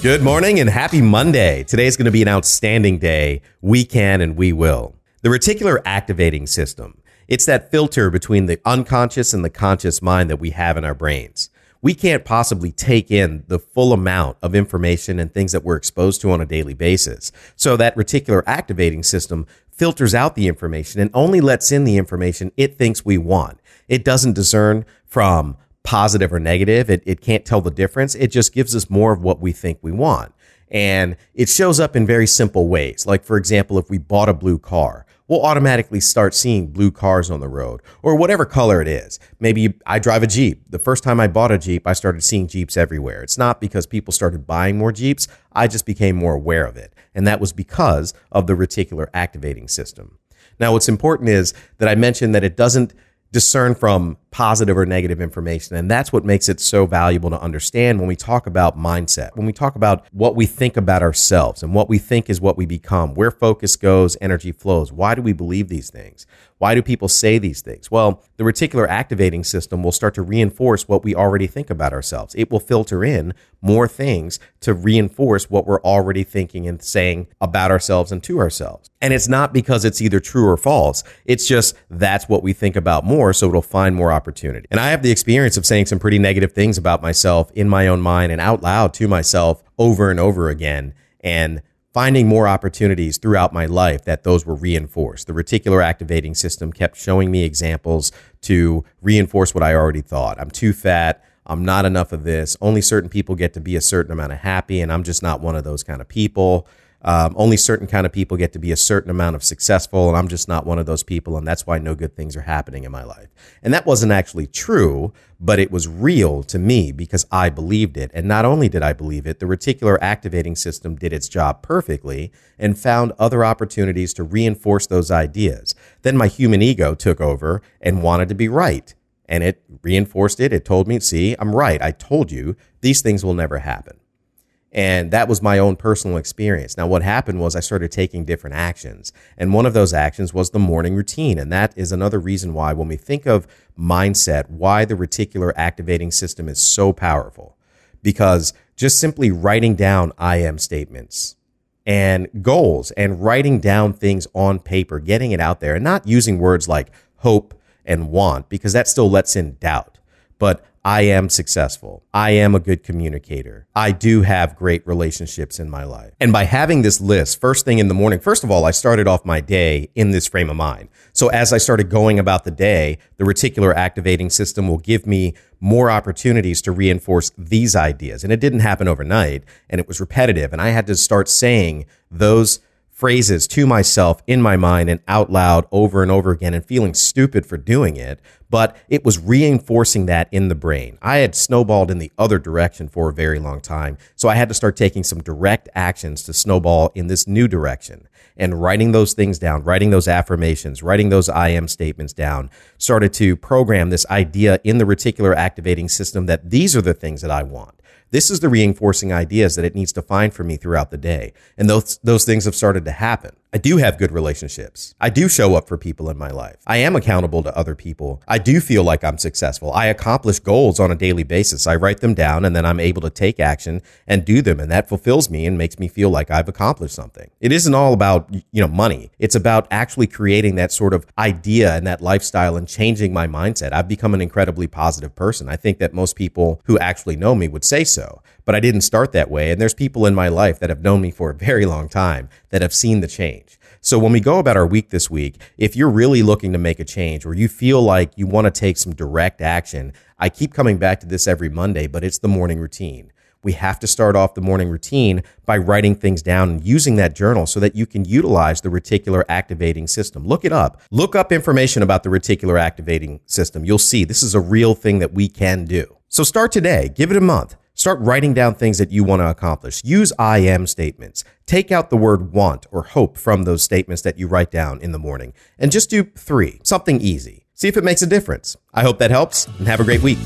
Good morning and happy Monday. Today is going to be an outstanding day. We can and we will. The reticular activating system. It's that filter between the unconscious and the conscious mind that we have in our brains. We can't possibly take in the full amount of information and things that we're exposed to on a daily basis. So that reticular activating system filters out the information and only lets in the information it thinks we want. It doesn't discern from positive or negative. It, it can't tell the difference. It just gives us more of what we think we want. And it shows up in very simple ways. Like, for example, if we bought a blue car, we'll automatically start seeing blue cars on the road or whatever color it is. Maybe I drive a Jeep. The first time I bought a Jeep, I started seeing Jeeps everywhere. It's not because people started buying more Jeeps. I just became more aware of it. And that was because of the reticular activating system. Now, what's important is that I mentioned that it doesn't discern from positive or negative information. And that's what makes it so valuable to understand when we talk about mindset, when we talk about what we think about ourselves and what we think is what we become, where focus goes, energy flows. Why do we believe these things? Why do people say these things? Well, the reticular activating system will start to reinforce what we already think about ourselves. It will filter in more things to reinforce what we're already thinking and saying about ourselves and to ourselves. And it's not because it's either true or false. It's just that's what we think about more. So it'll find more opportunity. And I have the experience of saying some pretty negative things about myself in my own mind and out loud to myself over and over again. And finding more opportunities throughout my life that those were reinforced. The reticular activating system kept showing me examples to reinforce what I already thought. I'm too fat. I'm not enough of this. Only certain people get to be a certain amount of happy, and I'm just not one of those kind of people. Um, only certain kind of people get to be a certain amount of successful, and I'm just not one of those people, and that's why no good things are happening in my life. And that wasn't actually true, but it was real to me because I believed it. And not only did I believe it, the reticular activating system did its job perfectly and found other opportunities to reinforce those ideas. Then my human ego took over and wanted to be right. And it reinforced it. It told me, see, I'm right. I told you these things will never happen. And that was my own personal experience. Now, what happened was I started taking different actions. And one of those actions was the morning routine. And that is another reason why, when we think of mindset, why the reticular activating system is so powerful. Because just simply writing down I am statements and goals and writing down things on paper, getting it out there, and not using words like hope and want, because that still lets in doubt. But I am successful. I am a good communicator. I do have great relationships in my life. And by having this list first thing in the morning, first of all, I started off my day in this frame of mind. So as I started going about the day, the reticular activating system will give me more opportunities to reinforce these ideas. And it didn't happen overnight and it was repetitive. And I had to start saying those phrases to myself in my mind and out loud over and over again and feeling stupid for doing it, but it was reinforcing that in the brain. I had snowballed in the other direction for a very long time, so I had to start taking some direct actions to snowball in this new direction. And writing those things down, writing those affirmations, writing those I am statements down, started to program this idea in the reticular activating system that these are the things that I want. This is the reinforcing ideas that it needs to find for me throughout the day. And those, those things have started to happen. I do have good relationships. I do show up for people in my life. I am accountable to other people. I do feel like I'm successful. I accomplish goals on a daily basis. I write them down and then I'm able to take action and do them. And that fulfills me and makes me feel like I've accomplished something. It isn't all about, you know, money. It's about actually creating that sort of idea and that lifestyle and changing my mindset. I've become an incredibly positive person. I think that most people who actually know me would say so but I didn't start that way. And there's people in my life that have known me for a very long time that have seen the change. So when we go about our week this week, if you're really looking to make a change or you feel like you want to take some direct action, I keep coming back to this every Monday, but it's the morning routine. We have to start off the morning routine by writing things down and using that journal so that you can utilize the reticular activating system. Look it up. Look up information about the reticular activating system. You'll see this is a real thing that we can do. So start today. Give it a month. Start writing down things that you want to accomplish. Use I am statements. Take out the word want or hope from those statements that you write down in the morning and just do three, something easy. See if it makes a difference. I hope that helps and have a great week.